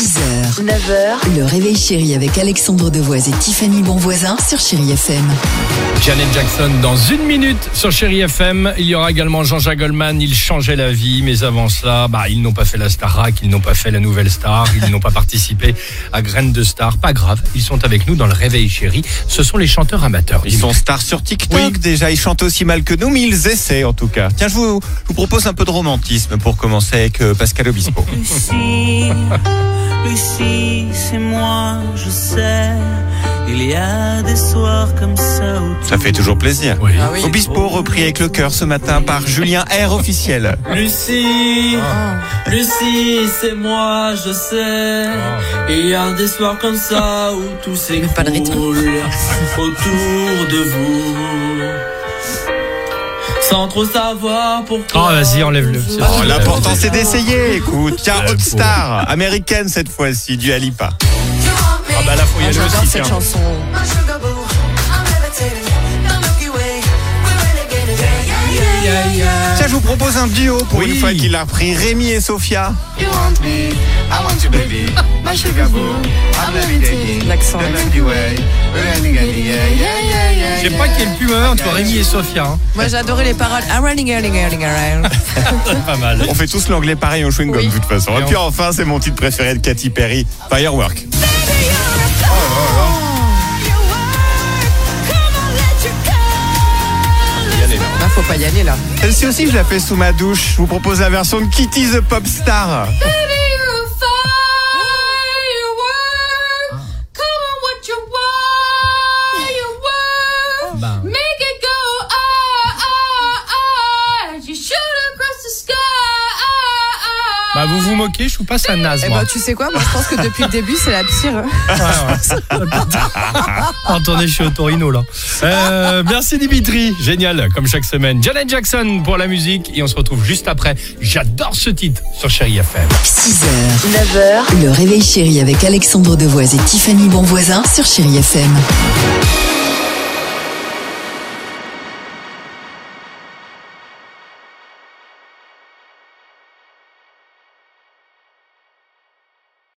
6h, 9h, le réveil chéri avec Alexandre Devoise et Tiffany Bonvoisin sur Chéri FM. Janet Jackson dans une minute sur Chéri FM. Il y aura également Jean-Jacques Goldman. Il changeait la vie, mais avant cela, bah, ils n'ont pas fait la Starac, ils n'ont pas fait la nouvelle star, ils n'ont pas participé à Graines de Star. Pas grave, ils sont avec nous dans le réveil chéri. Ce sont les chanteurs amateurs. Ils sont stars sur TikTok Oui. déjà, ils chantent aussi mal que nous, mais ils essaient en tout cas. Tiens, je vous, je vous propose un peu de romantisme pour commencer avec euh, Pascal Obispo. Lucie, c'est moi, je sais. Il y a des soirs comme ça où Ça fait toujours plaisir. Oui. Obispo repris avec le cœur ce matin par Julien R officiel. Lucie, Lucie, c'est moi, je sais. Il y a des soirs comme ça où tout pas le rythme. s'écroule autour de vous. Sans trop savoir pourquoi. Oh, vas-y, enlève-le. Oh. L'important c'est d'essayer, écoute. Tiens, Hot Star, américaine cette fois-ci, du Alipa. Ah bah là, faut y aller J'adore aussi. cette tiens. chanson. Tiens, je vous propose un duo pour Oui. une fois qu'il a repris Rémi et Sophia. L'accent. Je sais pas qui est le plus mauvais entre Rémi et Sophia. hein. Moi j'ai adoré les paroles. Ah, running, running, running, running. Pas mal. On fait tous l'anglais pareil au chewing-gum Oui. de toute façon. Et Et puis enfin, c'est mon titre préféré de Katy Perry, Firework. Bah, faut pas y aller là. Celle-ci aussi, je la fais sous ma douche. Je vous propose la version de Kitty the Pop Bah, vous vous moquez, je vous passe un naze, Eh moi. bah, tu sais quoi Moi je pense que depuis le début c'est la pire. Attendez, je suis au Torino là. Euh, merci Dimitri, génial, comme chaque semaine. Janet Jackson pour la musique et on se retrouve juste après. J'adore ce titre sur Chéri FM. 6h, 9h, le réveil chéri avec Alexandre Devoise et Tiffany Bonvoisin sur Chéri FM.